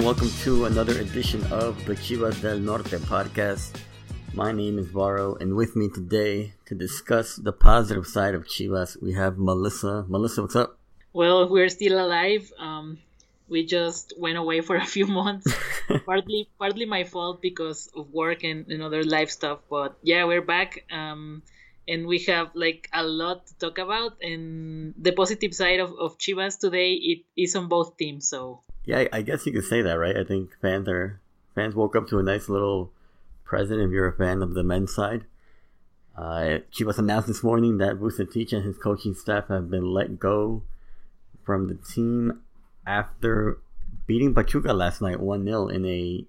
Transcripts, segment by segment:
welcome to another edition of the Chivas del Norte podcast. My name is Varo, and with me today to discuss the positive side of Chivas, we have Melissa. Melissa, what's up? Well, we're still alive. Um, we just went away for a few months. partly, partly my fault because of work and, and other life stuff. But yeah, we're back. Um, and we have like a lot to talk about. And the positive side of, of Chivas today, it is on both teams. So yeah, I guess you could say that, right? I think fans are fans woke up to a nice little present if you're a fan of the men's side. Uh, was announced this morning that Vucetich and his coaching staff have been let go from the team after beating Pachuca last night 1 0 in a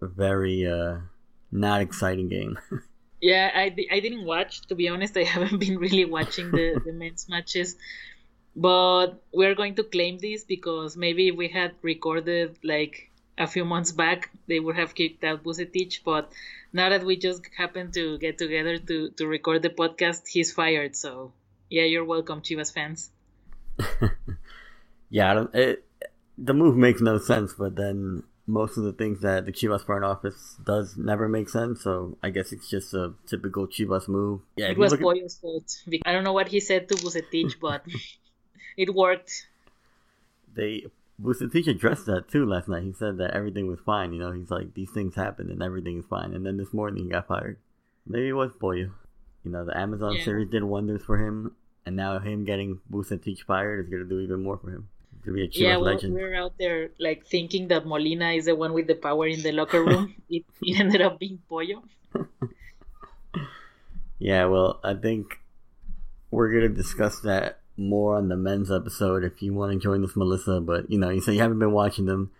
very uh, not exciting game. yeah, I, I didn't watch, to be honest. I haven't been really watching the, the men's matches. But we're going to claim this because maybe if we had recorded like a few months back, they would have kicked out Vucetich. But now that we just happened to get together to, to record the podcast, he's fired. So, yeah, you're welcome, Chivas fans. yeah, it, the move makes no sense, but then most of the things that the Chivas front office does never make sense. So I guess it's just a typical Chivas move. Yeah, it was at... fault. I don't know what he said to Vucetich, but it worked. They Vucetich addressed that too last night. He said that everything was fine. You know, he's like these things happen and everything is fine. And then this morning he got fired. Maybe it was Pollo. You know, the Amazon yeah. series did wonders for him, and now him getting Vucetich fired is gonna do even more for him to be a yeah, well, legend. we're out there like thinking that Molina is the one with the power in the locker room. it, it ended up being Pollo. yeah, well, I think we're gonna discuss that more on the men's episode if you want to join us, Melissa. But you know, you say you haven't been watching them,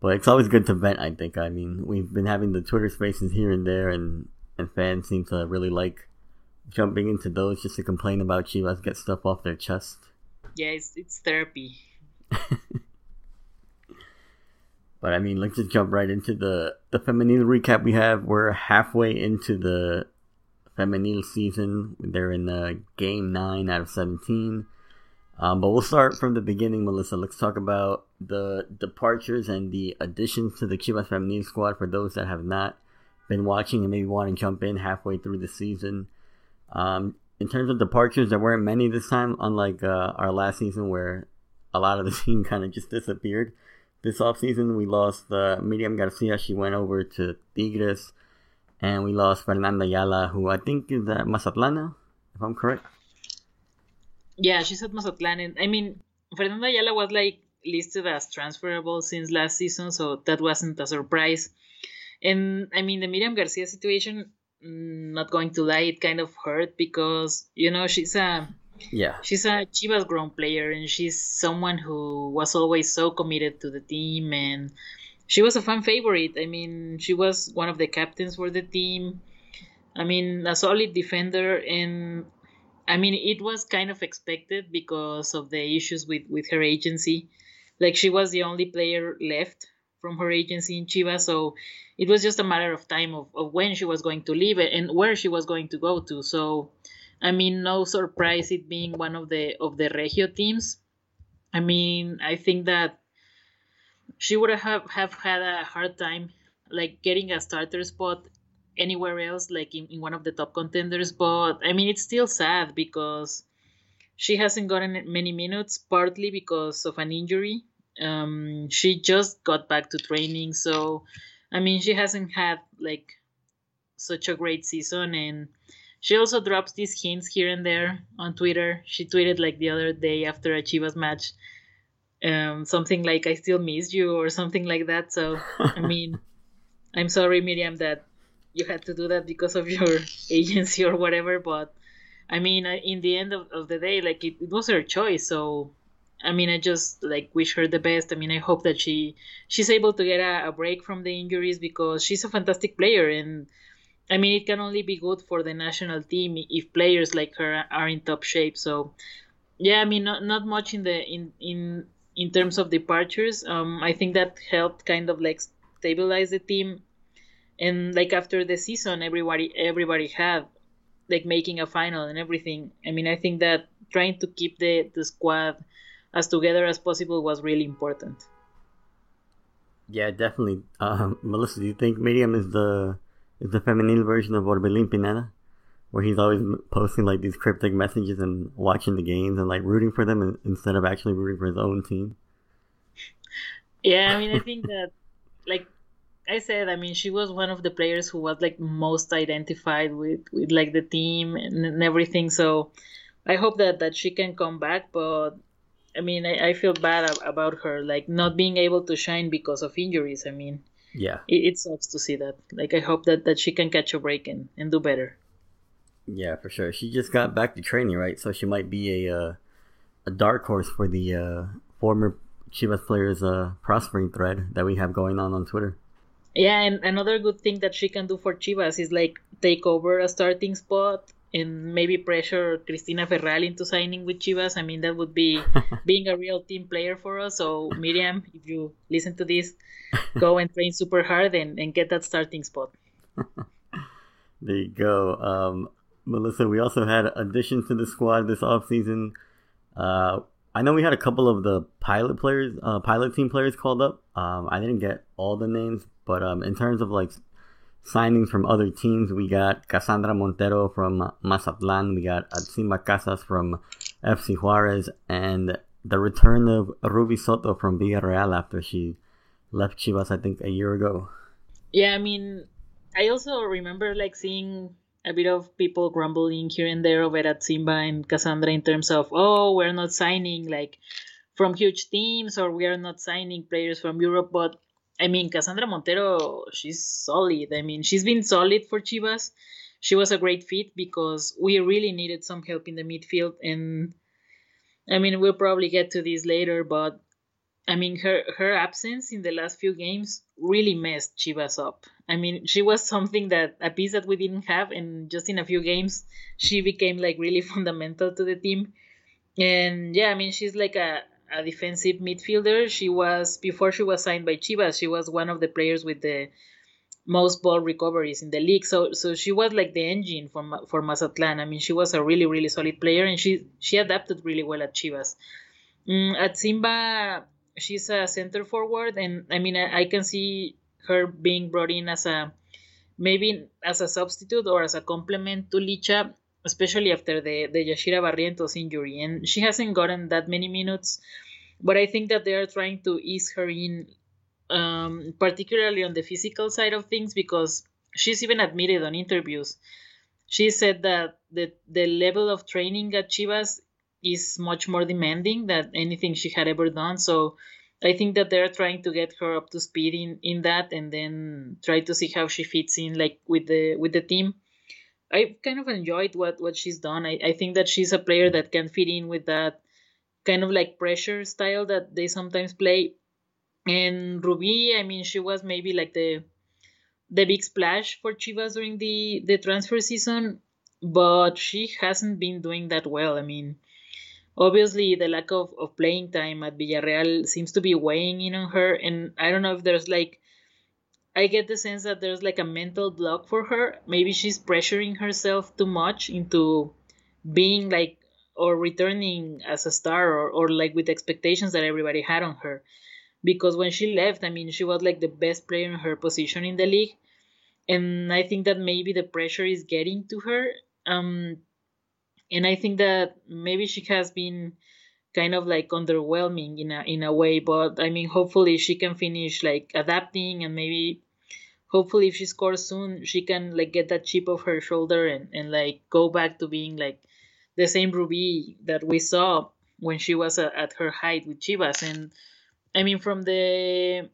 but it's always good to vent. I think. I mean, we've been having the Twitter Spaces here and there, and and fans seem to really like jumping into those just to complain about Chivas, get stuff off their chest. Yeah, it's, it's therapy. but I mean, let's just jump right into the the femenil recap we have. We're halfway into the femenil season. They're in the game nine out of seventeen. Um, but we'll start from the beginning, Melissa. Let's talk about the departures and the additions to the Chivas femenil squad for those that have not been watching and maybe want to jump in halfway through the season. Um, in terms of departures, there weren't many this time, unlike uh, our last season where a lot of the team kind of just disappeared. This offseason, we lost uh, Miriam Garcia. She went over to Tigres. And we lost Fernanda Ayala, who I think is at Mazatlán, if I'm correct. Yeah, she's at Mazatlán. And I mean, Fernanda Ayala was like listed as transferable since last season, so that wasn't a surprise. And I mean, the Miriam Garcia situation, mm, not going to lie, it kind of hurt because, you know, she's a yeah. She's a Chivas grown player and she's someone who was always so committed to the team and she was a fan favorite. I mean, she was one of the captains for the team. I mean, a solid defender and I mean, it was kind of expected because of the issues with with her agency. Like she was the only player left from her agency in Chivas, so it was just a matter of time of, of when she was going to leave and where she was going to go to. So I mean, no surprise it being one of the of the Regio teams. I mean, I think that she would have have had a hard time like getting a starter spot anywhere else, like in, in one of the top contenders. But I mean, it's still sad because she hasn't gotten many minutes, partly because of an injury. Um, she just got back to training, so I mean, she hasn't had like such a great season and she also drops these hints here and there on Twitter. She tweeted like the other day after a Chivas match, um, something like "I still miss you" or something like that. So I mean, I'm sorry, Miriam, that you had to do that because of your agency or whatever. But I mean, in the end of, of the day, like it, it was her choice. So I mean, I just like wish her the best. I mean, I hope that she she's able to get a, a break from the injuries because she's a fantastic player and I mean, it can only be good for the national team if players like her are in top shape. So, yeah, I mean, not not much in the in in in terms of departures. Um, I think that helped kind of like stabilize the team, and like after the season, everybody everybody had like making a final and everything. I mean, I think that trying to keep the the squad as together as possible was really important. Yeah, definitely. Um, Melissa, do you think Miriam is the is the femenil version of Orbelin Pineda? Where he's always posting like these cryptic messages and watching the games and like rooting for them instead of actually rooting for his own team. Yeah, I mean, I think that like I said, I mean, she was one of the players who was like most identified with with like the team and, and everything. So I hope that that she can come back, but I mean, I, I feel bad about her, like not being able to shine because of injuries. I mean, yeah, it, it sucks to see that. Like, I hope that that she can catch a break and, and do better. Yeah, for sure. She just got back to training, right? So she might be a uh, a dark horse for the uh, former Chivas players uh, prospering thread that we have going on on Twitter. Yeah, and another good thing that she can do for Chivas is like take over a starting spot and maybe pressure Cristina Ferral into signing with Chivas. I mean, that would be being a real team player for us. So, Miriam, if you listen to this, go and train super hard and, and get that starting spot. there you go. Um, Melissa, we also had additions to the squad this offseason. Uh, I know we had a couple of the pilot players, uh, pilot team players called up. Um, I didn't get all the names, but um, in terms of like signings from other teams, we got Cassandra Montero from Mazatlan, we got Atzimba Casas from FC Juarez, and the return of Ruby Soto from Villarreal after she left Chivas, I think, a year ago. Yeah, I mean, I also remember like seeing a bit of people grumbling here and there over Atzimba and Cassandra in terms of, oh, we're not signing like from huge teams or we are not signing players from Europe, but I mean, Cassandra Montero, she's solid. I mean, she's been solid for Chivas. She was a great fit because we really needed some help in the midfield. And I mean, we'll probably get to this later, but I mean, her, her absence in the last few games really messed Chivas up. I mean, she was something that a piece that we didn't have, and just in a few games, she became like really fundamental to the team. And yeah, I mean, she's like a, a defensive midfielder. She was before she was signed by Chivas. She was one of the players with the most ball recoveries in the league. So so she was like the engine for for Mazatlan. I mean, she was a really really solid player, and she she adapted really well at Chivas. Mm, Atzimba, she's a center forward, and I mean I, I can see her being brought in as a maybe as a substitute or as a complement to Licha especially after the, the Yashira Barrientos injury. And she hasn't gotten that many minutes, but I think that they are trying to ease her in, um, particularly on the physical side of things, because she's even admitted on interviews. She said that the, the level of training at Chivas is much more demanding than anything she had ever done. So I think that they're trying to get her up to speed in, in that and then try to see how she fits in like with the with the team. I kind of enjoyed what what she's done. I, I think that she's a player that can fit in with that kind of like pressure style that they sometimes play. And Ruby, I mean, she was maybe like the the big splash for Chivas during the the transfer season, but she hasn't been doing that well. I mean, obviously the lack of, of playing time at Villarreal seems to be weighing in on her, and I don't know if there's like I get the sense that there's like a mental block for her. Maybe she's pressuring herself too much into being like or returning as a star or, or like with expectations that everybody had on her. Because when she left, I mean, she was like the best player in her position in the league. And I think that maybe the pressure is getting to her. Um, and I think that maybe she has been kind of like underwhelming in a in a way but i mean hopefully she can finish like adapting and maybe hopefully if she scores soon she can like get that chip off her shoulder and, and like go back to being like the same ruby that we saw when she was at her height with chivas. And i mean from the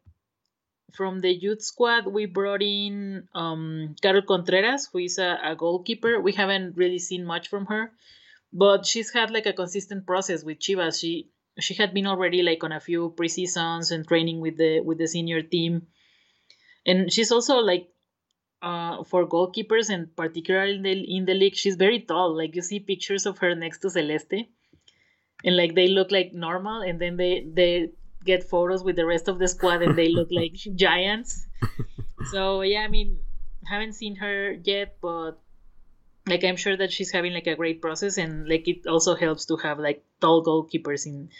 from the youth squad we brought in um carol contreras who is a, a goalkeeper. We haven't really seen much from her but she's had like a consistent process with chivas. She she had been already like on a few preseasons and training with the with the senior team. And she's also like uh, for goalkeepers and particularly in the, in the league, she's very tall. Like you see pictures of her next to Celeste, and like they look like normal, and then they they get photos with the rest of the squad, and they look like giants. So yeah, I mean, haven't seen her yet, but like I'm sure that she's having like a great process, and like it also helps to have like tall goalkeepers in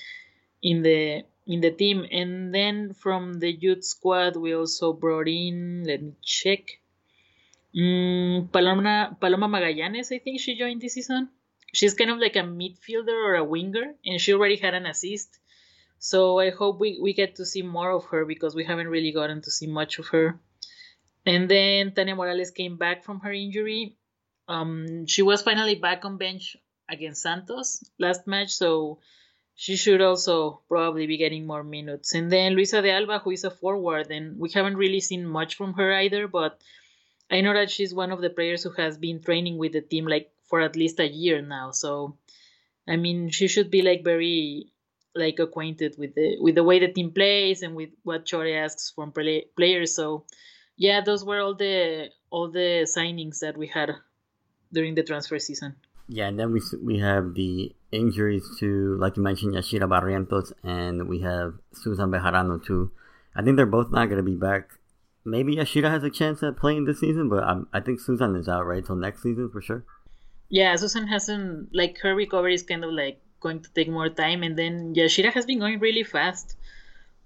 in the in the team. And then from the youth squad, we also brought in. Let me check. Mm, Paloma Paloma Magallanes, I think she joined this season. She's kind of like a midfielder or a winger, and she already had an assist. So I hope we, we get to see more of her because we haven't really gotten to see much of her. And then Tania Morales came back from her injury. Um, she was finally back on bench against Santos last match, so she should also probably be getting more minutes. And then Luisa de Alba, who is a forward, and we haven't really seen much from her either, but I know that she's one of the players who has been training with the team like for at least a year now. So, I mean, she should be like very like acquainted with the with the way the team plays and with what Chore asks from play, players. So, yeah, those were all the all the signings that we had during the transfer season. Yeah, and then we we have the injuries to, like you mentioned, Yashira Barrientos, and we have Susan Bejarano too. I think they're both not going to be back maybe Yashira has a chance at playing this season, but I'm, I think Susan is out right till next season for sure. Yeah, Susan hasn't like her recovery is kind of like going to take more time, and then Yashira has been going really fast.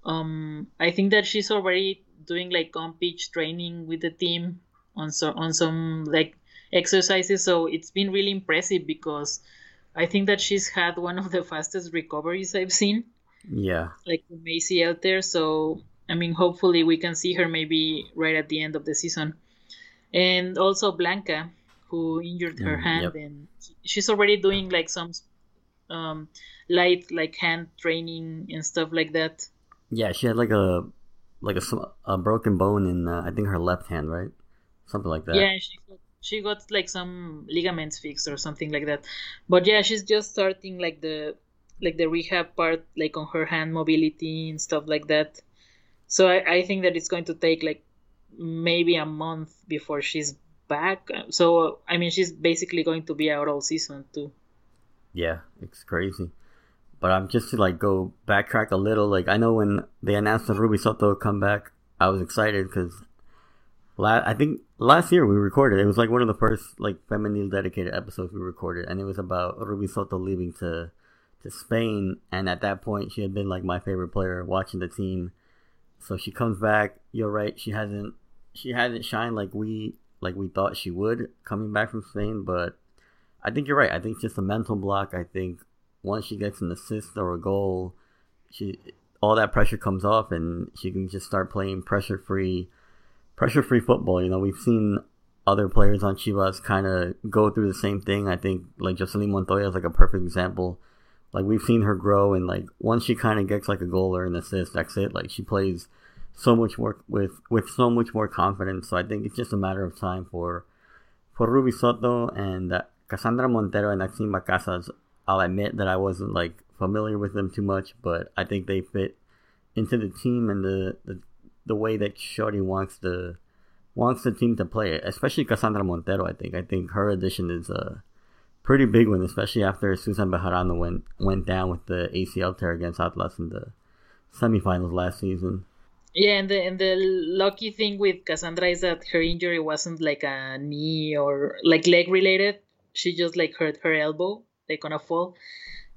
Um, I think that she's already doing like on pitch training with the team on so on some like exercises, so it's been really impressive because I think that she's had one of the fastest recoveries I've seen. Yeah, like from ACL there, so I mean, hopefully we can see her maybe right at the end of the season. And also Blanca, who injured her mm, hand, yep. and she's already doing like some um, light like hand training and stuff like that. Yeah, she had like a like a, a broken bone in uh, I think her left hand, right? Something like that. Yeah, she got, she got like some ligaments fixed or something like that. But yeah, she's just starting like the like the rehab part, like on her hand mobility and stuff like that. So I, I think that it's going to take like maybe a month before she's back. So I mean, she's basically going to be out all season too. Yeah, it's crazy. But I'm just to like go backtrack a little. Like I know when they announced the Ruby Soto comeback, I was excited because la- I think last year we recorded. It was like one of the first like femenil dedicated episodes we recorded, and it was about Ruby Soto leaving to to Spain. And at that point, she had been like my favorite player watching the team so she comes back. You're right. She hasn't she hasn't shined like we like we thought she would coming back from Spain. But I think you're right. I think just a mental block. I think once she gets an assist or a goal, she all that pressure comes off and she can just start playing pressure free pressure free football. You know, we've seen other players on Chivas kind of go through the same thing. I think like Jocelyn Montoya is like a perfect example like we've seen her grow and like once she kind of gets like a goal or an assist that's it like she plays so much more with with so much more confidence so i think it's just a matter of time for for ruby soto and uh, cassandra montero and Atzimba casas i'll admit that i wasn't like familiar with them too much but i think they fit into the team and the the, the way that chore wants the wants the team to play it especially cassandra montero i think i think her addition is a pretty big one, especially after Susan Bejarano went went down with the ACL tear against Atlas in the semifinals last season. Yeah, and the and the lucky thing with Cassandra is that her injury wasn't like a knee or like leg related. She just like hurt her elbow, like on a fall.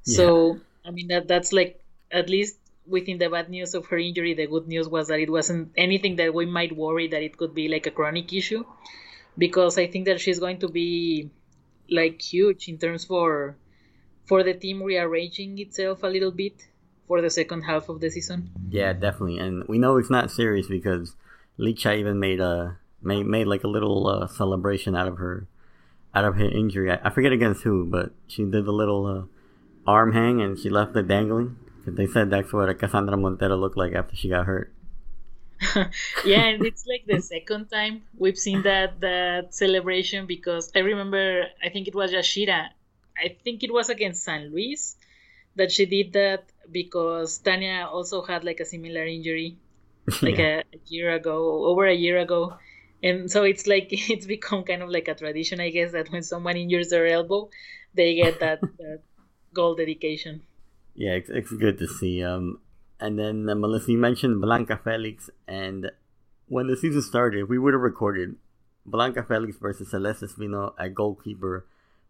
So yeah. I mean that that's like at least within the bad news of her injury, the good news was that it wasn't anything that we might worry that it could be like a chronic issue. Because I think that she's going to be like huge in terms for for the team rearranging itself a little bit for the second half of the season. Yeah, definitely, and we know it's not serious because Licha even made a made made like a little uh, celebration out of her out of her injury. I, I, forget against who, but she did the little uh, arm hang and she left it dangling because they said that's what Cassandra Montero looked like after she got hurt. yeah, and it's like the second time we've seen that that celebration because I remember I think it was Yashira. I think it was against San Luis that she did that because Tania also had like a similar injury like yeah. a, a, year ago, over a year ago. And so it's like it's become kind of like a tradition, I guess, that when someone injures their elbow, they get that, that goal dedication. Yeah, it's, it's good to see. Um, and then uh, Melissa, you mentioned Blanca Felix, and when the season started, we would have recorded Blanca Felix versus Celeste Espino at goalkeeper.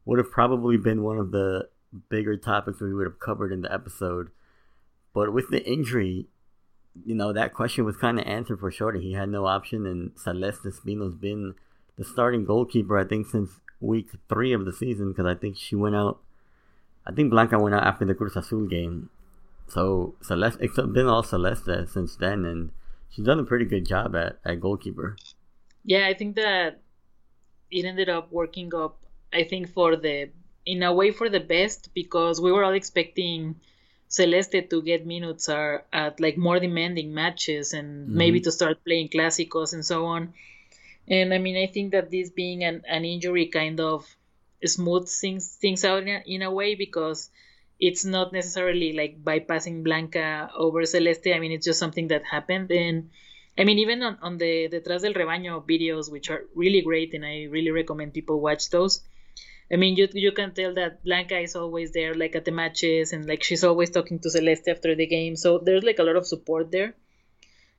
Would have probably been one of the bigger topics we would have covered in the episode. but with the injury, you know, that question was kind of answered for Chore. He had no option, and Celeste Espino's been the starting goalkeeper, I think, since week three of the season, because I think she went out. I think Blanca went out after the Cruz Azul game. So Celeste, it's been all Celeste since then, and she's done a pretty good job at, at goalkeeper. Yeah, I think that it ended up working up. I think for the in a way for the best because we were all expecting Celeste to get minutes are at like more demanding matches and mm-hmm. maybe to start playing clásicos and so on. And I mean, I think that this being an, an injury kind of smooths things things out in a, in a way because it's not necessarily like bypassing Blanca over Celeste. I mean, it's just something that happened. And I mean, even on, on the Detrás del Rebaño videos, which are really great, and I really recommend people watch those. I mean, you you can tell that Blanca is always there, like at the matches, and like she's always talking to Celeste after the game. So there's like a lot of support there,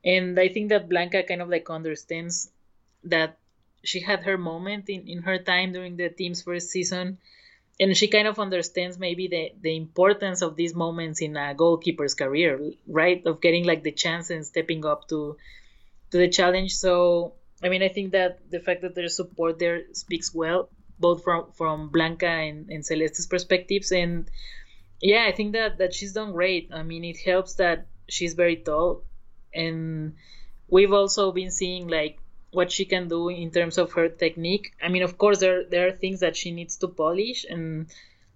and I think that Blanca kind of like understands that she had her moment in in her time during the team's first season, and she kind of understands maybe the the importance of these moments in a goalkeeper's career, right? Of getting like the chance and stepping up to to the challenge. So I mean, I think that the fact that there's support there speaks well both from from Blanca and, and Celeste's perspectives. And yeah, I think that that she's done great. I mean, it helps that she's very tall, and we've also been seeing like what she can do in terms of her technique. I mean, of course, there there are things that she needs to polish, and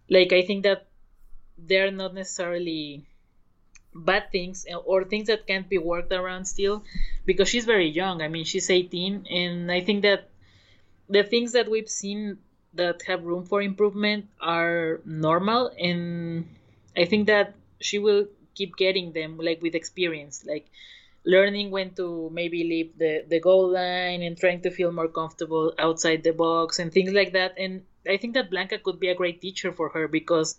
like I think that they're not necessarily bad things or things that can't be worked around still because she's very young. I mean, she's 18, and I think that the things that we've seen that have room for improvement are normal and i think that she will keep getting them like with experience like learning when to maybe leave the, the goal line and trying to feel more comfortable outside the box and things like that. And i think that blanca could be a great teacher for her because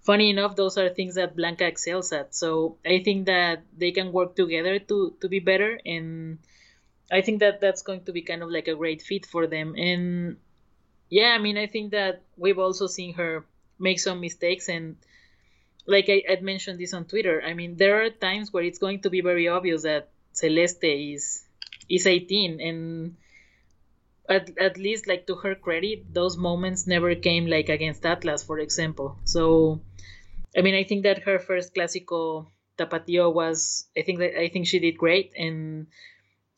funny enough those are things that blanca excels at. So i think that they can work together to to be better and i think that that's going to be kind of like a great fit for them. And yeah, I mean, I think that we've also seen her make some mistakes, and like I had mentioned this on Twitter. I mean, there are times where it's going to be very obvious that Celeste is is 18, and at, at least like to her credit, those moments never came like against Atlas, for example. So, I mean, I think that her first Clásico Tapatio was, I think that I think she did great, and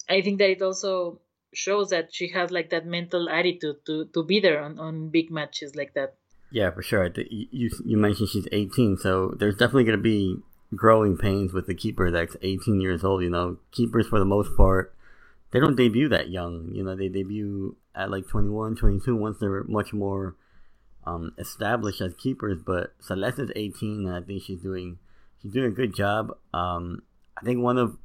I think that it also shows that she has like that mental attitude to to be there on, on big matches like that. Yeah, for sure. You you mentioned she's 18, so there's definitely going to be growing pains with the keeper that's 18 years old. You know, keepers for the most part, they don't debut that young. You know, they debut at like 21, 22 once they're much more um, established as keepers. But Celeste is 18, and I think she's doing she's doing a good job. Um, I think one of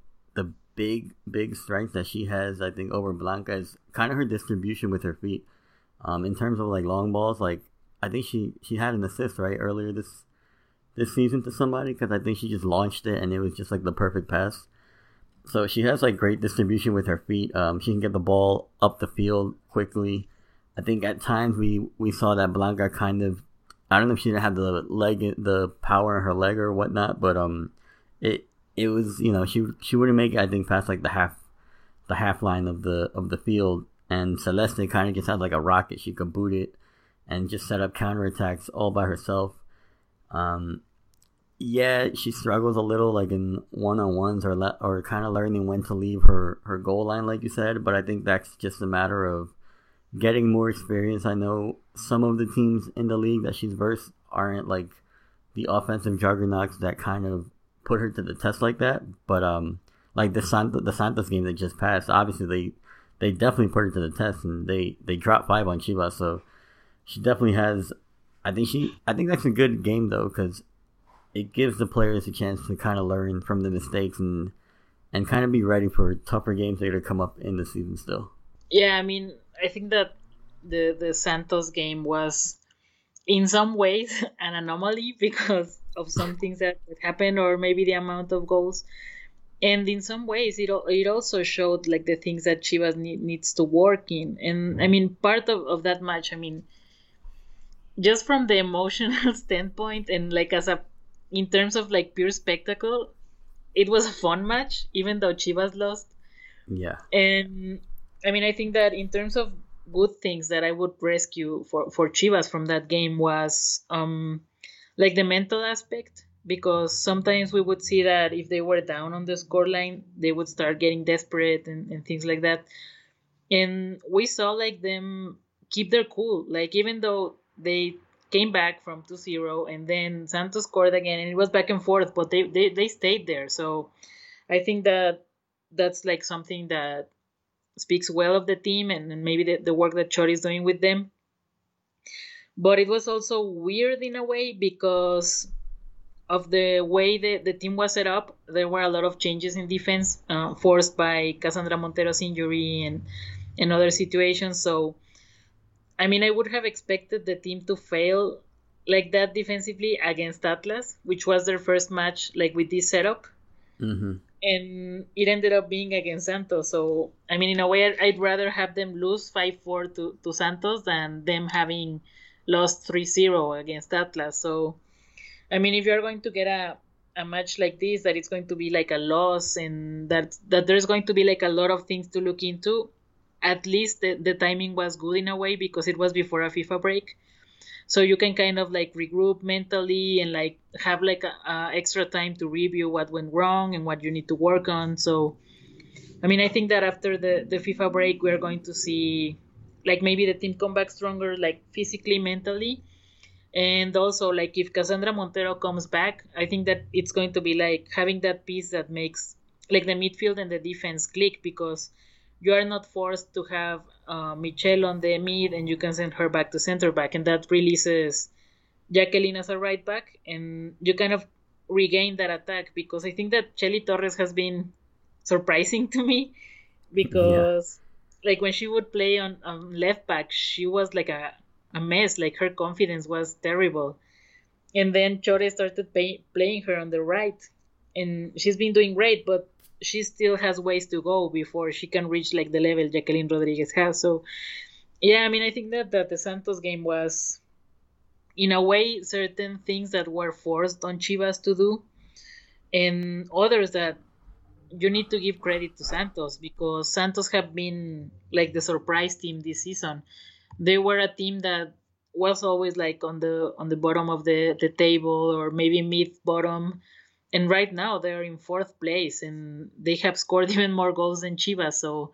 big big strength that she has, I think, over Blanca is kind of her distribution with her feet. Um, in terms of like long balls, like I think she she had an assist right earlier this this season to somebody because I think she just launched it and it was just like the perfect pass. So she has like great distribution with her feet. Um, she can get the ball up the field quickly. I think at times we we saw that Blanca kind of I don't know if she didn't have the leg the power in her leg or whatnot, but um, it it was you know she she wouldn't make it I think past like the half the half line of the of the field and Celeste kind of just had like a rocket she could boot it and just set up counterattacks all by herself. Um, yeah, she struggles a little like in one on ones or le- or kind of learning when to leave her her goal line like you said, but I think that's just a matter of getting more experience. I know some of the teams in the league that she's versed aren't like the offensive juggernauts that kind of put her to the test like that. But um, like the Santos, the Santos game that just passed, obviously they they definitely put her to the test, and they they dropped five on Chivas. So she definitely has. I think she. I think that's a good game though, because it gives the players a chance to kind of learn from the mistakes and and kind of be ready for tougher games that are to come up in the season still. Yeah, I mean, I think that the the Santos game was in some ways an anomaly because of some things that happened or maybe the amount of goals and in some ways it, it also showed like the things that Chivas need, needs to work in and I mean part of, of that match I mean just from the emotional standpoint and like as a in terms of like pure spectacle, it was a fun match, even though Chivas lost. Yeah. And I mean, I think that in terms of good things that I would rescue for for Chivas from that game was um like the mental aspect because sometimes we would see that if they were down on the scoreline, they would start getting desperate and, and things like that. And we saw like them keep their cool. Like even though they came back from 2-0 and then Santos scored again and it was back and forth, but they, they, they stayed there. So I think that that's like something that speaks well of the team and, and maybe the, the work that Chori is doing with them. But it was also weird in a way because of the way the, the team was set up. There were a lot of changes in defense uh, forced by Cassandra Montero's injury and, and other situations. So, I mean, I would have expected the team to fail like that defensively against Atlas, which was their first match like with this setup. Mm-hmm. And it ended up being against Santos. So, I mean, in a way, I'd rather have them lose 5 4 to, to Santos than them having lost 3 0 against Atlas. So, I mean, if you're going to get a, a match like this, that it's going to be like a loss and that, that there's going to be like a lot of things to look into, at least the, the timing was good in a way because it was before a FIFA break. So you can kind of like regroup mentally and like have like a, a extra time to review what went wrong and what you need to work on. So, I mean, I think that after the, the FIFA break, we're going to see like maybe the team come back stronger, like physically, mentally. And also, like if Cassandra Montero comes back, I think that it's going to be like having that piece that makes like the midfield and the defense click because you are not forced to have uh, Michelle on the mid and you can send her back to center back, and that releases Jacqueline as a right back, and you kind of regain that attack because I think that Chelly Torres has been surprising to me because yeah. Like when she would play on, left back, she was like a, a mess. Like her confidence was terrible, and then Chore started pay, playing her on the right, and she's been doing great, but she still has ways to go before she can reach like the level Jacqueline Rodriguez has. So yeah, I mean I think that, that the Santos game was in a way certain things that were forced on Chivas to do and others that you need to give credit to Santos because Santos have been like the surprise team this season. They were a team that was always like on the on the bottom of the, the table or maybe mid bottom and right now they're in fourth place and they have scored even more goals than Chivas. So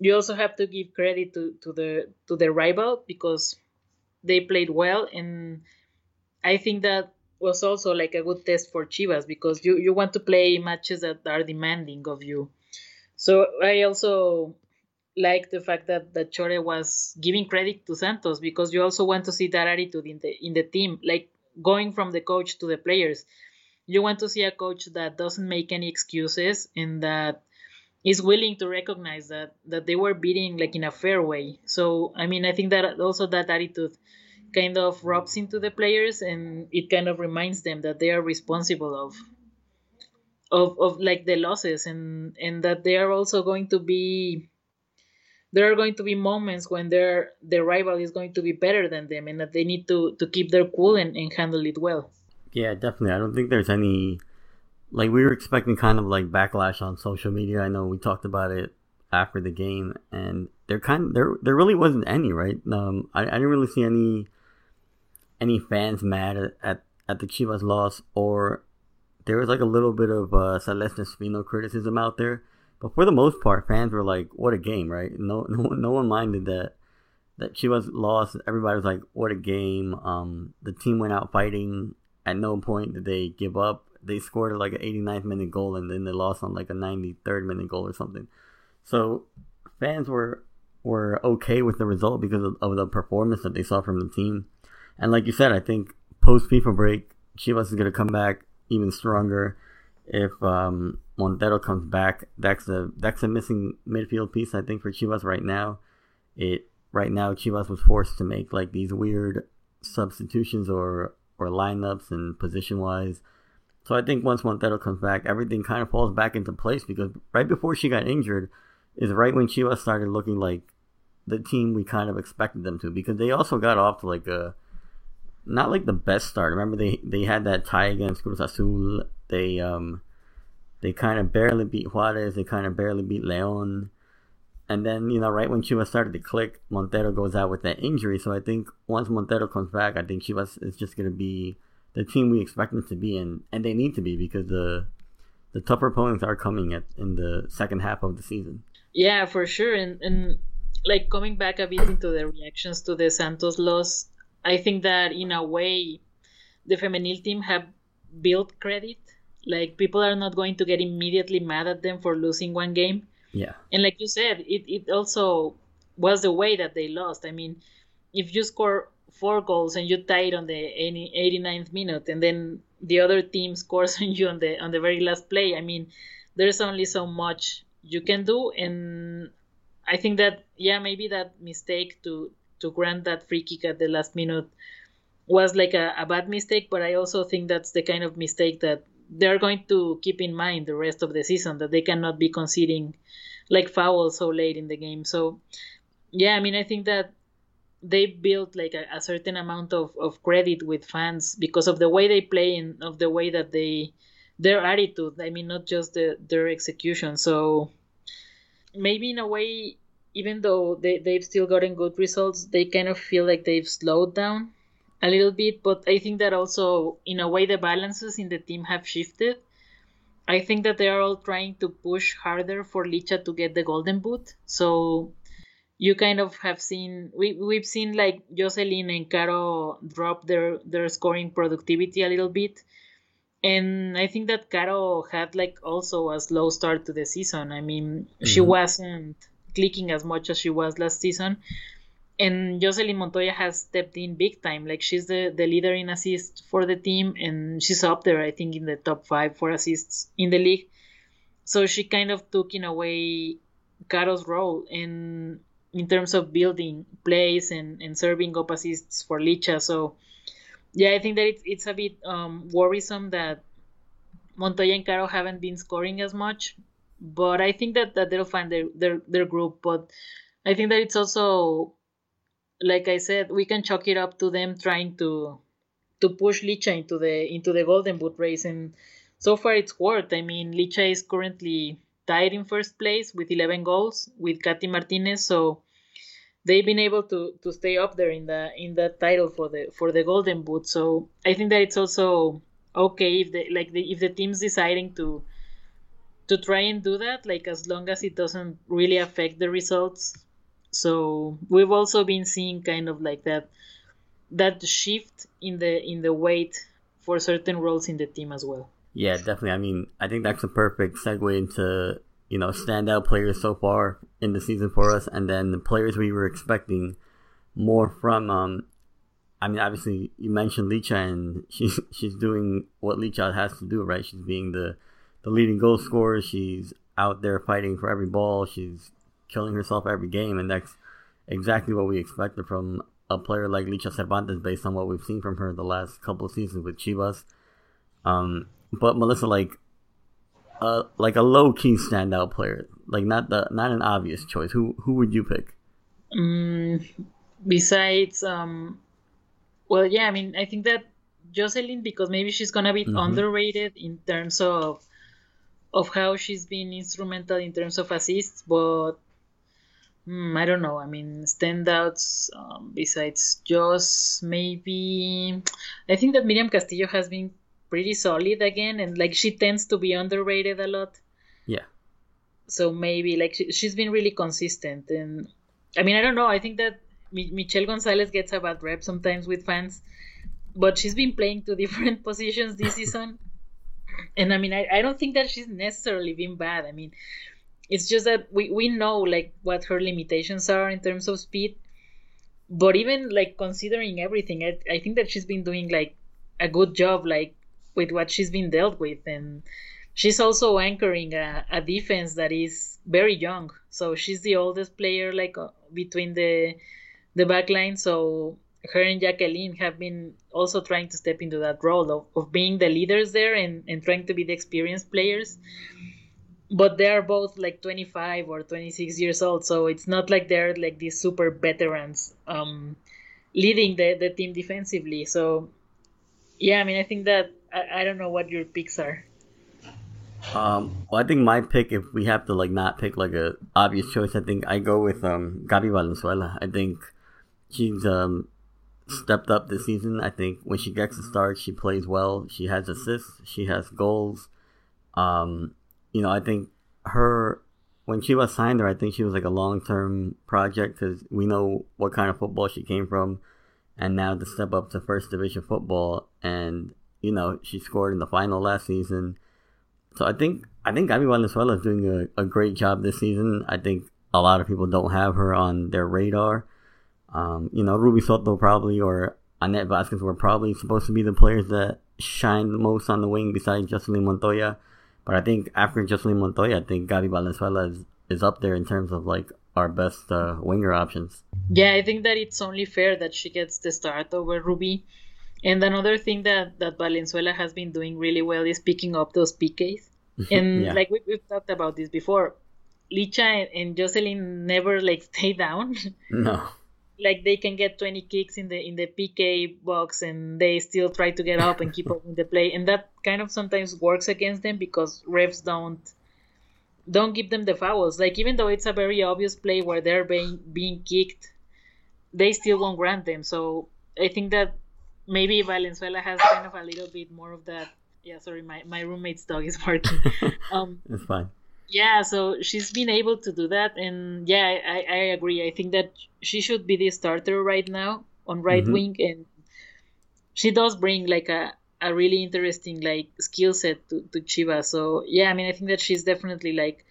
you also have to give credit to, to the to the rival because they played well and I think that was also like a good test for Chivas because you, you want to play matches that are demanding of you. So I also like the fact that, that Chore was giving credit to Santos because you also want to see that attitude in the in the team, like going from the coach to the players you want to see a coach that doesn't make any excuses and that is willing to recognize that that they were beating like in a fair way. So I mean I think that also that attitude kind of rubs into the players and it kind of reminds them that they are responsible of of, of like the losses and and that they are also going to be there are going to be moments when their their rival is going to be better than them and that they need to to keep their cool and, and handle it well yeah, definitely. I don't think there's any like we were expecting kind of like backlash on social media. I know we talked about it after the game, and there kind of, there there really wasn't any right. Um, I, I didn't really see any any fans mad at, at, the Chivas loss, or there was like a little bit of uh, Celeste Espino criticism out there. But for the most part, fans were like, "What a game!" Right? No, no, no one minded that that Chivas lost. Everybody was like, "What a game!" Um, the team went out fighting at no point did they give up. They scored like an 89th minute goal and then they lost on like a 93rd minute goal or something. So fans were were okay with the result because of, of the performance that they saw from the team. And like you said, I think post FIFA break, Chivas is going to come back even stronger. If um, Montero comes back, that's a that's a missing midfield piece I think for Chivas right now. It right now Chivas was forced to make like these weird substitutions or or lineups and position wise. So I think once Montero comes back, everything kind of falls back into place because right before she got injured is right when Chivas started looking like the team we kind of expected them to because they also got off to like a not like the best start. Remember they they had that tie against Cruz Azul. They um they kind of barely beat Juarez. They kind of barely beat Leon. And then, you know, right when Chivas started to click, Montero goes out with that injury. So I think once Montero comes back, I think Chivas is just going to be the team we expect them to be in. And they need to be because the the tougher opponents are coming at in the second half of the season. Yeah, for sure. And, and like coming back a bit into the reactions to the Santos loss, I think that in a way, the femenil team have built credit. Like people are not going to get immediately mad at them for losing one game yeah. And like you said, it, it also was the way that they lost. I mean, if you score four goals and you tie it on the 89th minute and then the other team scores on you on the on the very last play, I mean, there's only so much you can do and I think that yeah, maybe that mistake to to grant that free kick at the last minute was like a, a bad mistake, but I also think that's the kind of mistake that they're going to keep in mind the rest of the season that they cannot be conceding like fouls so late in the game. So yeah, I mean I think that they built like a, a, certain amount of, of credit with fans because of the way they play and of the way that they their attitude. I mean not just the, their execution. So maybe in a way even though they, they've still gotten good results, they kind of feel like they've slowed down a little bit, but I think that also in a way the balances in the team have shifted. I think that they are all trying to push harder for Licha to get the golden boot. So you kind of have seen we we've seen like Jocelyn and Caro drop their their scoring productivity a little bit. And I think that Caro had like also a slow start to the season. I mean, mm-hmm. she wasn't clicking as much as she was last season and Jocelyn Montoya has stepped in big time. Like she's the, the leader in assists for the team, and she's up there, I think, in the top five for assists in the league. So she kind of took in a way Caro's role in in terms of building plays and, and serving up assists for Licha. So yeah, I think that it's it's a bit um, worrisome that Montoya and Caro haven't been scoring as much, but I think that, that they'll find their, their their group. But I think that it's also like I said, we can chalk it up to them trying to to push Licha into the into the Golden Boot race, and so far it's worked. I mean, Licha is currently tied in first place with 11 goals with Katy Martinez, so they've been able to to stay up there in the in that title for the for the Golden Boot. So I think that it's also okay if the like the, if the team's deciding to to try and do that, like as long as it doesn't really affect the results so we've also been seeing kind of like that that shift in the in the weight for certain roles in the team as well. Yeah, definitely. I mean, I think that's a perfect segue into you know standout players so far in the season for us, and then the players we were expecting more from. Um, I mean, obviously you mentioned Licha, and she's she's doing what Licha has to do, right? She's being the the leading goal scorer. She's out there fighting for every ball. She's killing herself every game, and that's exactly what we expected from a player like Licha Cervantes based on what we've seen from her the last couple of seasons with Chivas. Um, but Melissa, like, uh, like a low key standout player, like not the not an obvious choice. Who who would you pick? Um, besides, um, well, yeah, I mean, I think that Jocelyn because maybe she's gonna be mm-hmm. underrated in terms of of how she's been instrumental in terms of assists, but Mm, I don't know. I mean, standouts um, besides Joss, maybe. I think that Miriam Castillo has been pretty solid again, and like she tends to be underrated a lot. Yeah. So maybe like she, she's been really consistent, and I mean, I don't know. I think that Michelle Gonzalez gets a bad rep sometimes with fans, but she's been playing to different positions this season. And I mean, I, I don't think that she's necessarily been bad. I mean, it's just that we, we know like what her limitations are in terms of speed. But even like considering everything I, I think that she's been doing like a good job like with what she's been dealt with. And she's also anchoring a, a defense that is very young. So she's the oldest player like uh, between the the back line. So her and Jacqueline have been also trying to step into that role of, of being the leaders there and, and trying to be the experienced players but they're both like 25 or 26 years old so it's not like they're like these super veterans um leading the, the team defensively. So, yeah, I mean, I think that I, I don't know what your picks are. Um, well, I think my pick, if we have to like not pick like a obvious choice, I think I go with um Gabi Valenzuela. I think she's um stepped up this season. I think when she gets a start, she plays well. She has assists. She has goals. Um, you know, I think her when she was signed there, I think she was like a long term project because we know what kind of football she came from, and now to step up to first division football, and you know she scored in the final last season. So I think I think Gabi Valenzuela is doing a, a great job this season. I think a lot of people don't have her on their radar. Um, you know, Ruby Soto probably or Annette Vasquez were probably supposed to be the players that shine the most on the wing besides Jocelyn Montoya. But I think after Jocelyn Montoya, I think Gabi Valenzuela is, is up there in terms of like our best uh, winger options. Yeah, I think that it's only fair that she gets the start over Ruby. And another thing that, that Valenzuela has been doing really well is picking up those PKs. And yeah. like we, we've talked about this before, Licha and, and Jocelyn never like stay down. No like they can get 20 kicks in the in the PK box and they still try to get up and keep up with the play. And that kind of sometimes works against them because refs don't don't give them the fouls. Like even though it's a very obvious play where they're being being kicked they still won't grant them. So I think that maybe Valenzuela has kind of a little bit more of that. Yeah sorry my, my roommate's dog is barking. Um it's fine yeah so she's been able to do that and yeah i, I agree. I think that she should be the starter right now on right mm-hmm. wing and she does bring like a, a really interesting like skill set to, to chivas so yeah i mean i think that she's definitely like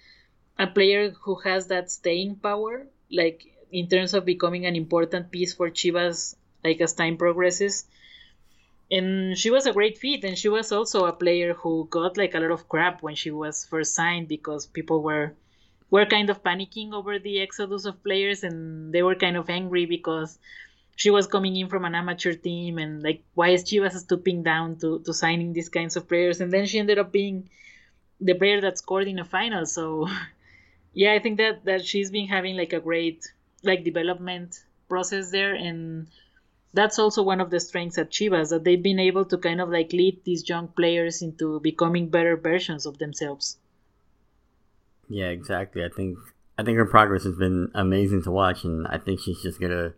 a player who has that staying power like in terms of becoming an important piece for chivas like as time progresses and she was a great fit and she was also a player who got like a lot of crap when she was first signed because people were were kind of panicking over the exodus of players and they were kind of angry because she was coming in from an amateur team and like why is she was stooping down to, to signing these kinds of players? And then she ended up being the player that scored in a final. So yeah i think that that she's been having like a great like development process there and that's also one of the strengths at Chivas that they've been able to kind of like lead these young players into becoming better versions of themselves. Yeah, exactly. I think I think her progress has been amazing to watch, and I think she's just gonna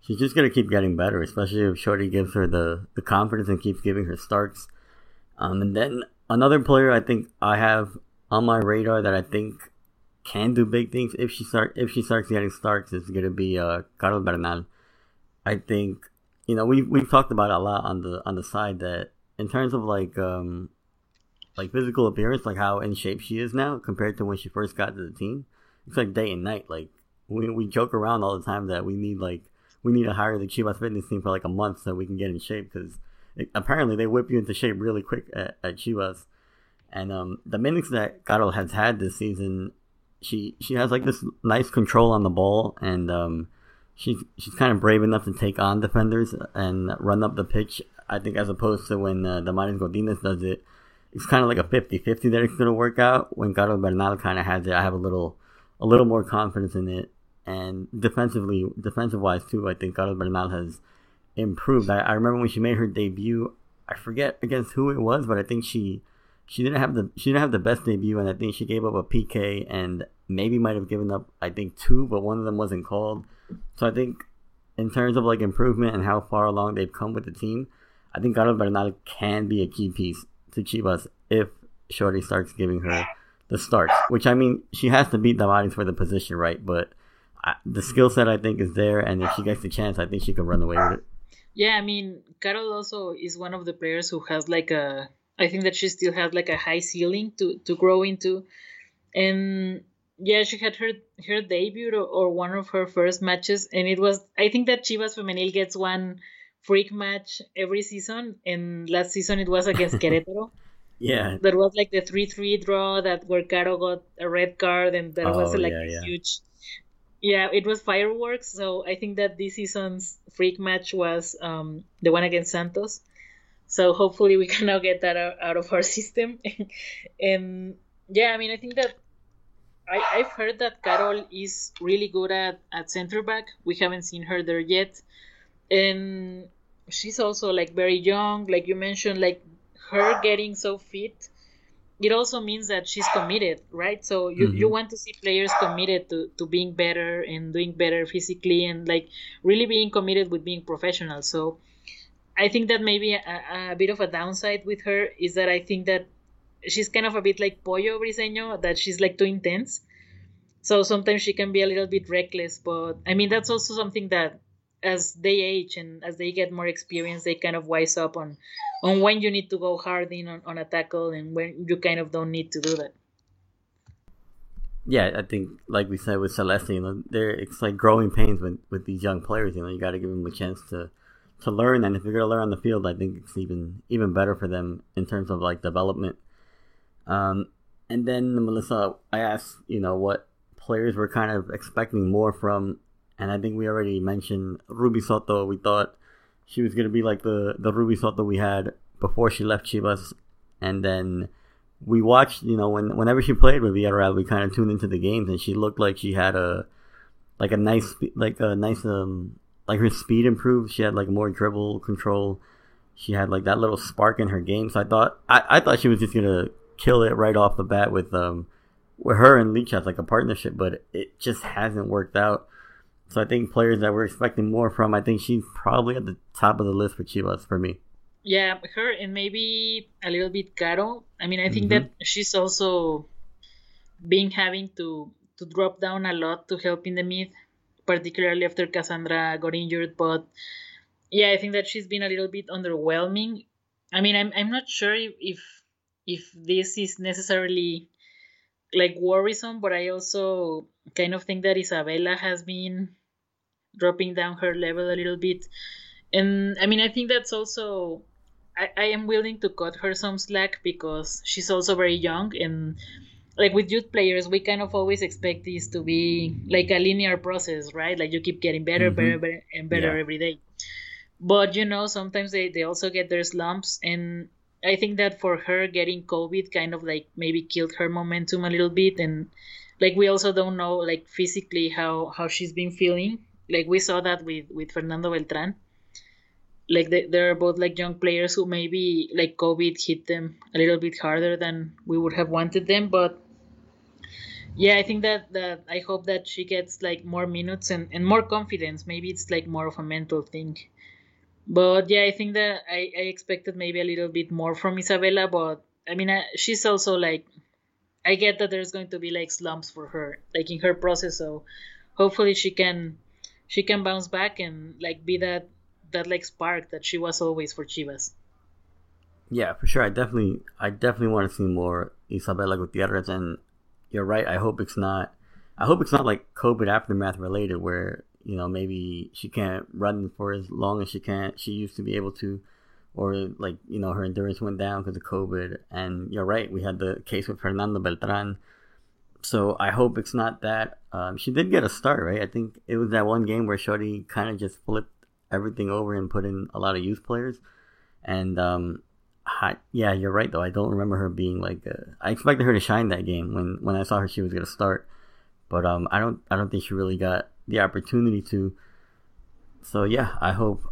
she's just gonna keep getting better, especially if Chore gives her the the confidence and keeps giving her starts. Um, and then another player I think I have on my radar that I think can do big things if she start if she starts getting starts is gonna be uh Carol Bernal. I think you know, we we've talked about it a lot on the on the side that in terms of like um like physical appearance, like how in shape she is now compared to when she first got to the team, it's like day and night. Like we we joke around all the time that we need like we need to hire the Chivas fitness team for like a month so we can get in shape because apparently they whip you into shape really quick at, at Chivas. And um, the minutes that Caro has had this season, she she has like this nice control on the ball and um, she's she's kind of brave enough to take on defenders and run up the pitch. I think as opposed to when uh, Damaris Godinez does it, it's kind of like a 50-50 that it's going to work out. When Carol Bernal kind of has it, I have a little a little more confidence in it. And defensively, defensive wise too, I think Carol Bernal has improved. I, I remember when she made her debut. I forget against who it was, but I think she she didn't have the she didn't have the best debut, and I think she gave up a PK and maybe might have given up I think two, but one of them wasn't called. So I think in terms of like improvement and how far along they've come with the team, I think Carol Bernal can be a key piece to Chivas if Chore starts giving her the starts. Which I mean, she has to beat Damaris for the position, right? But I, the skill set I think is there, and if she gets the chance, I think she can run away with it. Yeah, I mean, Carol also is one of the players who has like a. I think that she still has like a high ceiling to to grow into, and yeah, she had her her debut or, or, one of her first matches, and it was I think that Chivas Femenil gets one freak match every season, and last season it was against Querétaro. yeah, there was like the three three draw that where Caro got a red card, and there oh, was like yeah, a yeah. huge. Yeah, it was fireworks. So I think that this season's freak match was um, the one against Santos. So hopefully we can now get that out, out of our system. and yeah, I mean I think that I, I've heard that Carol is really good at, at center back. We haven't seen her there yet. and she's also like very young, like you mentioned, like her getting so fit. It also means that she's committed, right? So you, mm-hmm. you want to see players committed to, to being better and doing better physically and like really being committed with being professional. So I think that maybe a, a bit of a downside with her is that I think that she's kind of a bit like Pollo Briseño, that she's like too intense. So sometimes she can be a little bit reckless, but I mean that's also something that as they age and as they get more experience, they kind of wise up on on when you need to go hard in on, on a tackle and when you kind of don't need to do that. Yeah, I think like we said with Celeste, you know, there it's like growing pains with with these young players. You know, you got to give them a chance to to learn, and if you're gonna learn on the field, I think it's even even better for them in terms of like development. Um, and then Melissa, I asked, you know, what players were kind of expecting more from, and I think we already mentioned Ruby Soto. We thought she was gonna be like the the Ruby Soto we had before she left Chivas, and then we watched, you know, when whenever she played with Villarreal, we kind of tuned into the games, and she looked like she had a like a nice like a nice um like her speed improved. She had like more dribble control. She had like that little spark in her game. So I thought I, I thought she was just gonna kill it right off the bat with um with her and Licha as like a partnership, but it just hasn't worked out. So I think players that we're expecting more from, I think she's probably at the top of the list for Chivas for me. Yeah, her and maybe a little bit Caro. I mean, I think mm-hmm. that she's also being having to to drop down a lot to help in the mid particularly after Cassandra got injured. But yeah, I think that she's been a little bit underwhelming. I mean, I'm I'm not sure if if, if this is necessarily like worrisome, but I also kind of think that Isabella has been dropping down her level a little bit. And I mean, I think that's also I, I am willing to cut her some slack because she's also very young and like with youth players, we kind of always expect this to be like a linear process, right? Like you keep getting better, mm-hmm. better, better, and better yeah. every day. But you know, sometimes they, they also get their slumps, and I think that for her, getting COVID kind of like maybe killed her momentum a little bit, and like we also don't know like physically how how she's been feeling. Like we saw that with with Fernando Beltran. Like they, they're both like young players who maybe like COVID hit them a little bit harder than we would have wanted them, but yeah i think that that i hope that she gets like more minutes and, and more confidence maybe it's like more of a mental thing but yeah i think that i, I expected maybe a little bit more from isabela but i mean I, she's also like i get that there's going to be like slumps for her like in her process so hopefully she can she can bounce back and like be that that like spark that she was always for chivas yeah for sure i definitely i definitely want to see more isabela gutierrez and you're right. I hope it's not. I hope it's not like COVID aftermath related, where you know maybe she can't run for as long as she can. She used to be able to, or like you know her endurance went down because of COVID. And you're right. We had the case with Fernando Beltran. So I hope it's not that. Um, she did get a start, right? I think it was that one game where Chore kind of just flipped everything over and put in a lot of youth players. And um, hot. Yeah, you're right though. I don't remember her being like. A, I expected her to shine that game when when I saw her she was gonna start, but um, I don't I don't think she really got the opportunity to. So yeah, I hope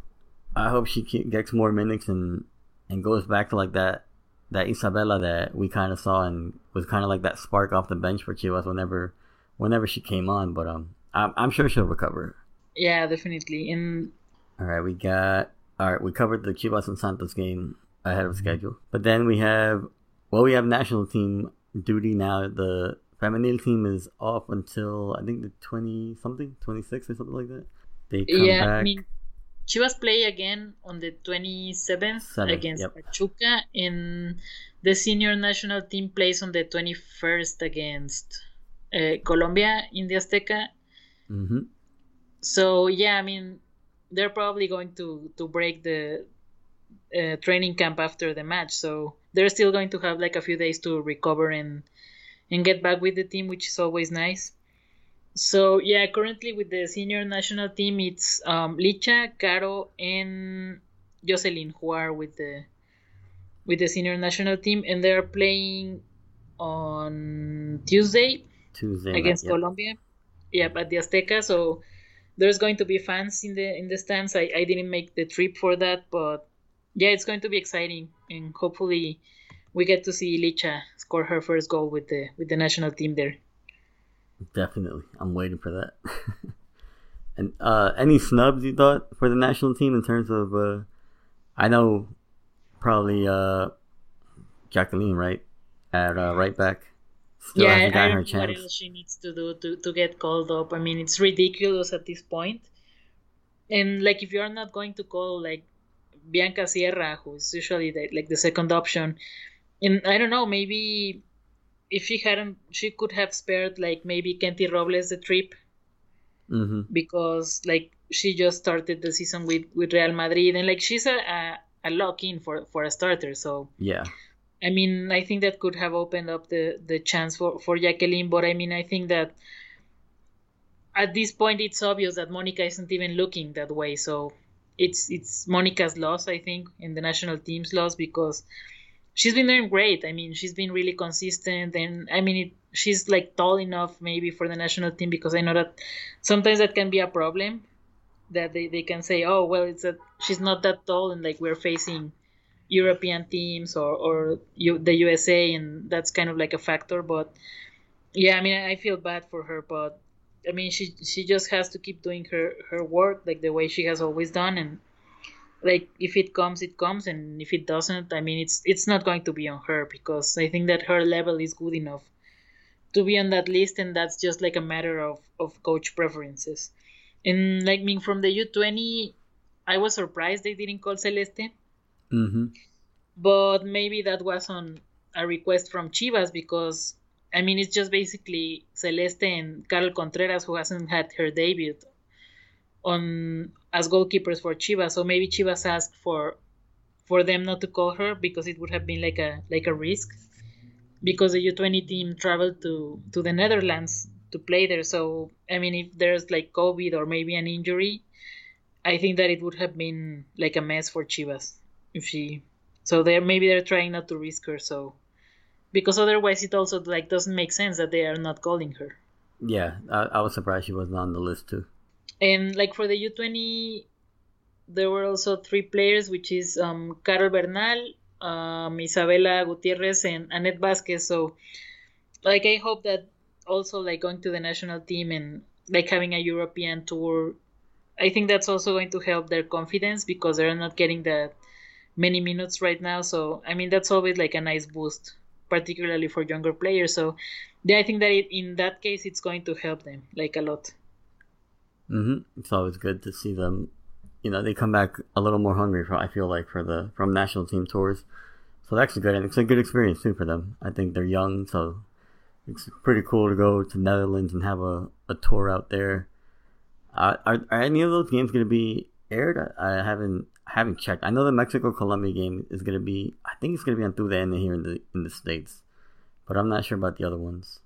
I hope she gets more minutes and and goes back to like that that Isabella that we kind of saw and was kind of like that spark off the bench for Chivas whenever whenever she came on. But um, I'm I'm sure she'll recover. Yeah, definitely. And all right, we got all right. We covered the Chivas and Santos game ahead of schedule. But then we have well, we have national team duty now. The feminine team is off until I think the twenty something, twenty six or something like that. They come yeah, back. I mean, Chivas play again on the twenty seventh against yep. Pachuca, and the senior national team plays on the twenty first against uh, Colombia in the Azteca. Mm-hmm. So yeah, I mean, they're probably going to to break the uh, training camp after the match, so they're still going to have like a few days to recover and and get back with the team, which is always nice. So yeah, currently with the senior national team, it's um, Licha, Caro, and Jocelyn who are with the with the senior national team, and they're playing on Tuesday, Tuesday against Colombia. Yeah, at the Azteca. So there's going to be fans in the in the stands. I, I didn't make the trip for that, but yeah, it's going to be exciting, and hopefully we get to see Licha score her first goal with the with the national team there. Definitely, I'm waiting for that. and uh, any snubs you thought for the national team in terms of? Uh, I know probably uh, Jacqueline, right, at uh, right back. Still yeah, I don't know what else she needs to do to, to get called up. I mean, it's ridiculous at this point. And like, if you're not going to call like Bianca Sierra, who's usually the, like the second option, and I don't know, maybe if she hadn't, she could have spared like maybe Kenti Robles the trip mm-hmm. because like she just started the season with with Real Madrid and like she's a a, a lock in for for a starter. So yeah, I mean, I think that could have opened up the the chance for for Jacqueline, but I mean, I think that at this point it's obvious that Monica isn't even looking that way. So it's it's Monica's loss, I think, and the national team's loss because she's been doing great. I mean, she's been really consistent, and I mean, it, she's like tall enough maybe for the national team because I know that sometimes that can be a problem that they, they can say, oh well, it's that she's not that tall, and like we're facing European teams or or U, the USA, and that's kind of like a factor. But yeah, I mean, I feel bad for her, but I mean, she she just has to keep doing her her work like the way she has always done, and like if it comes, it comes, and if it doesn't, I mean, it's it's not going to be on her because I think that her level is good enough to be on that list, and that's just like a matter of of coach preferences. And like I mean, from the U20, I was surprised they didn't call Celeste Mm-hmm. But maybe that was on a request from Chivas because I mean it's just basically Celeste and Carol Contreras who hasn't had her debut on as goalkeepers for Chivas. So maybe Chivas asked for for them not to call her because it would have been like a like a risk because the U20 team traveled to to the Netherlands to play there. So I mean, if there's like COVID or maybe an injury, I think that it would have been like a mess for Chivas if she so they're maybe they're trying not to risk her so because otherwise it also like doesn't make sense that they are not calling her yeah i, I was surprised she wasn't on the list too and like for the u20 there were also three players which is um carol bernal um isabela gutierrez and annette vasquez so like i hope that also like going to the national team and like having a european tour i think that's also going to help their confidence because they're not getting that many minutes right now. So I mean that's always like a nice boost, particularly for younger players. So yeah, I think that it, in that case it's going to help them like a lot. Mm-hmm. It's always good to see them. You know, they come back a little more hungry. For, I feel like for the from national team tours, so that's good, and it's a good experience too for them. I think they're young, so it's pretty cool to go to Netherlands and have a, a tour out there. Uh, are, are any of those games going to be aired? I, I haven't I haven't checked. I know the Mexico Colombia game is gonna be. I think it's gonna be on TUDN here in the in the states, but I'm not sure about the other ones.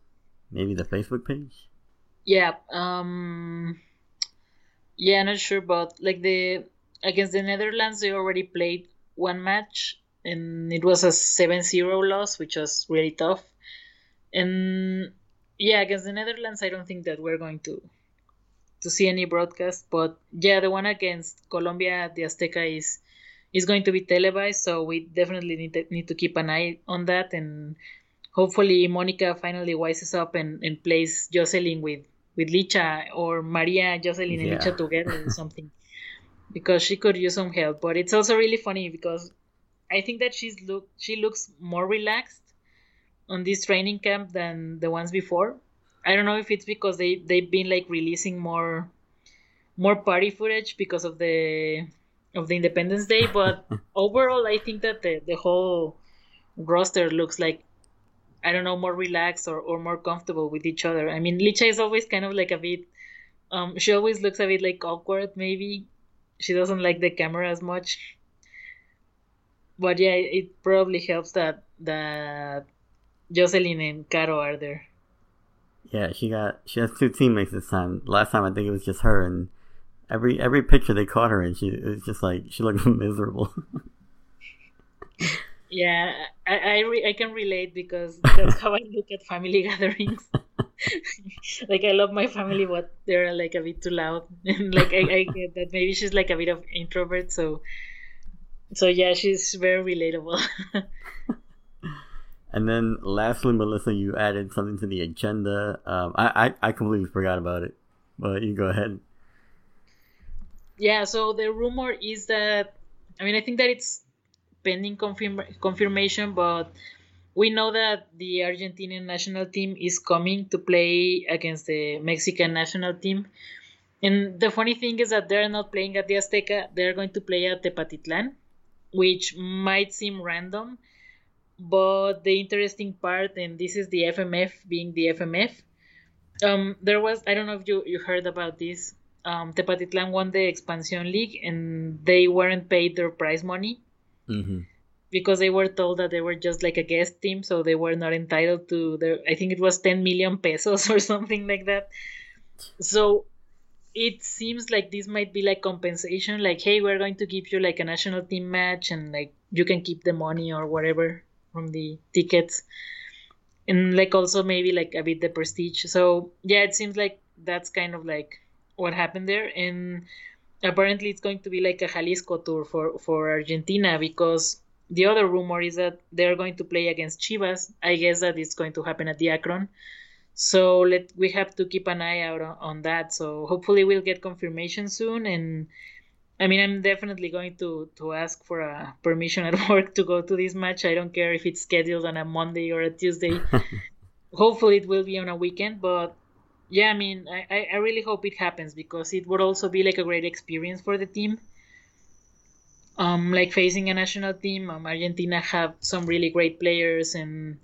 Maybe the Facebook page. Yeah. Um. Yeah, not sure, but like the against the Netherlands, they already played one match, and it was a 7-0 loss, which was really tough. And yeah, against the Netherlands, I don't think that we're going to to see any broadcast. But yeah, the one against Colombia, the Azteca is is going to be televised, so we definitely need to, need to keep an eye on that. And hopefully, Monica finally wises up and, and plays Jocelyn with with Licha or Maria, Jocelyn, and yeah. Licha together or something, because she could use some help. But it's also really funny because I think that she's look she looks more relaxed on this training camp than the ones before I don't know if it's because they they've been like releasing more more party footage because of the of the Independence Day, but overall I think that the the whole roster looks like I don't know more relaxed or, or more comfortable with each other. I mean, Licha is always kind of like a bit um she always looks a bit like awkward maybe. She doesn't like the camera as much. But yeah, it probably helps that that Jocelyn and Caro are there. Yeah, she got she has two teammates this time. Last time I think it was just her, and every every picture they caught her in, she it was just like she looked miserable. yeah, I I, re- I can relate because that's how I look at family gatherings. like I love my family, but they're like a bit too loud. And like I, I get that maybe she's like a bit of introvert, so so yeah, she's very relatable. and then lastly, Melissa, you added something to the agenda. Um, I, I I completely forgot about it, but you go ahead. Yeah, so the rumor is that I mean I think that it's pending confirm- confirmation, but we know that the Argentinian national team is coming to play against the Mexican national team. And the funny thing is that they're not playing at the Azteca, they're going to play at Tepatitlan, which might seem random, but the interesting part, and this is the FMF being the FMF, um, there was, I don't know if you, you heard about this, um, Tepatitlan won the Expansion League and they weren't paid their prize money. Mm-hmm because they were told that they were just like a guest team, so they were not entitled to their. I think it was 10 million pesos or something like that. So it seems like this might be like compensation, like, hey, we're going to give you like a national team match, and like you can keep the money or whatever from the tickets, and like also maybe like a bit the prestige. So yeah, it seems like that's kind of like what happened there, and apparently it's going to be like a Jalisco tour for for Argentina because the other rumor is that they're going to play against Chivas. I guess that it's going to happen at the Akron. So let we have to keep an eye out on, on that. So hopefully we'll get confirmation soon. And I mean, I'm definitely going to to ask for a permission at work to go to this match. I don't care if it's scheduled on a Monday or a Tuesday. hopefully it will be on a weekend, but yeah, I mean, I, I really hope it happens because it would also be like a great experience for the team um, like facing a national team. Um, Argentina have some really great players, and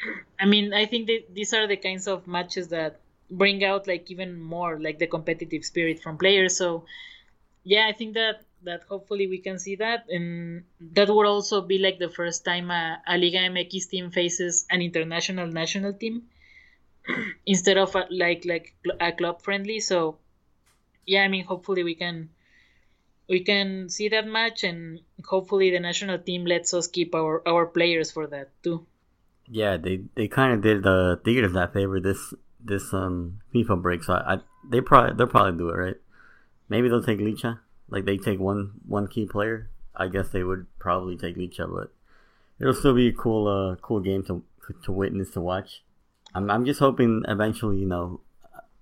I mean, I think that these are the kinds of matches that bring out like even more like the competitive spirit from players. So yeah, I think that that hopefully we can see that, and that would also be like the first time a, a Liga MX team faces an international national team instead of a, like like a club friendly. So yeah, I mean, hopefully we can we can see that match and hopefully the national team lets us keep our our players for that too. Yeah they they kind of did. The Tigres that favor this this um FIFA break so I, I, they probably they'll probably do it right? Maybe they'll take Licha. Like they take one one key player. I guess they would probably take Licha but it'll still be a cool uh cool game to to witness to watch I'm I'm just hoping eventually you know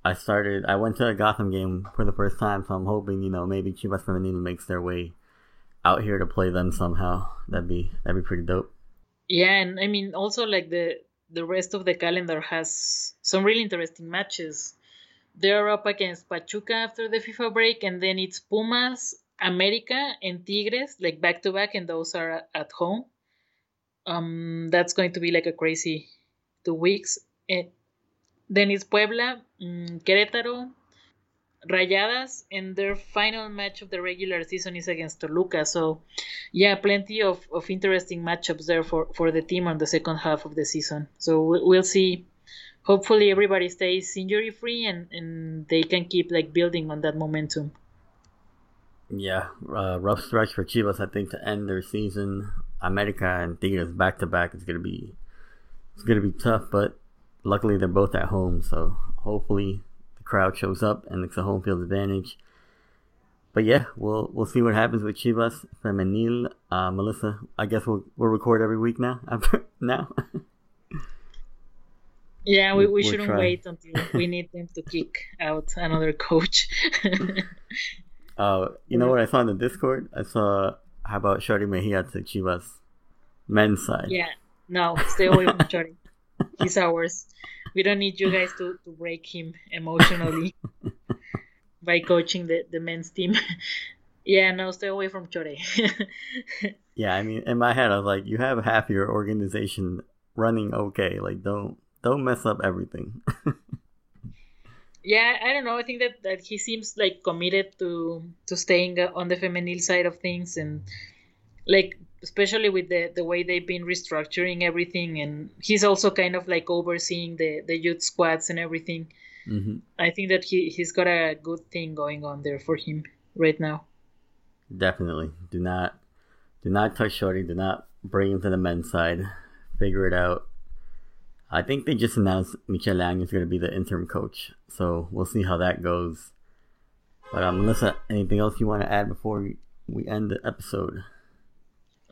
I started. I went to a Gotham game for the first time, so I'm hoping you know maybe Chivas Femenino makes their way out here to play them somehow. That'd be that'd be pretty dope. Yeah, and I mean also like the the rest of the calendar has some really interesting matches. They're up against Pachuca after the FIFA break, and then it's Pumas, America, and Tigres like back to back, and those are at home. Um, that's going to be like a crazy two weeks. And then it's Puebla, um, Querétaro, Rayadas, and their final match of the regular season is against Toluca. So, yeah, plenty of, of interesting matchups there for, for the team on the second half of the season. So, we'll see. Hopefully, everybody stays injury free and, and they can keep like building on that momentum. Yeah, uh, rough stretch for Chivas, I think, to end their season. America and Tigres back to back is gonna be it's gonna be tough, but luckily they're both at home, so hopefully the crowd shows up and it's a home field advantage. But yeah, we'll we'll see what happens with Chivas Femenil. Uh, Melissa, I guess we'll we'll record every week now. After now. yeah, we, we we'll shouldn't try. wait until we need them to kick out another coach. uh, you know what I saw in the Discord? I saw how about Chore Mejia to Chivas men's side. Yeah, no, stay away from Chore he's ours. We don't need you guys to, to break him emotionally by coaching the, the men's team. yeah, no, stay away from Chore. yeah, I mean, in my head, I was like, you have half your organization running okay. Like, don't don't mess up everything. yeah, I don't know. I think that, that he seems like committed to to staying on the feminine side of things and like especially with the the way they've been restructuring everything and he's also kind of like overseeing the the youth squads and everything mm-hmm. i think that he he's got a good thing going on there for him right now definitely do not do not touch chore do not bring him to the men's side figure it out I think they just announced Michel Leaño is going to be the interim coach, so we'll see how that goes. But um, Melissa, anything else you want to add before we end the episode?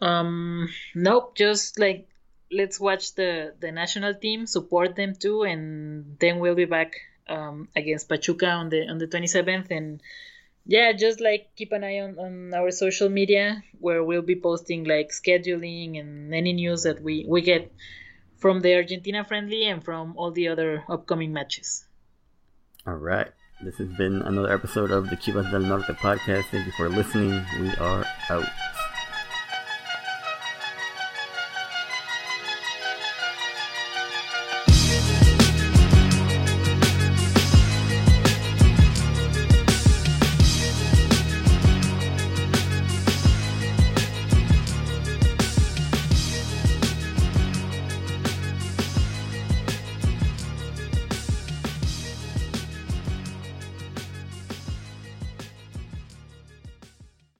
Um, nope. Just like let's watch the the national team, support them too, and then we'll be back um, against Pachuca on the on the 27th, and yeah, just like keep an eye on, on our social media where we'll be posting like scheduling and any news that we we get from the Argentina friendly and from all the other upcoming matches. All right. This has been another episode of the Chivas del Norte podcast. Thank you for listening. We are out.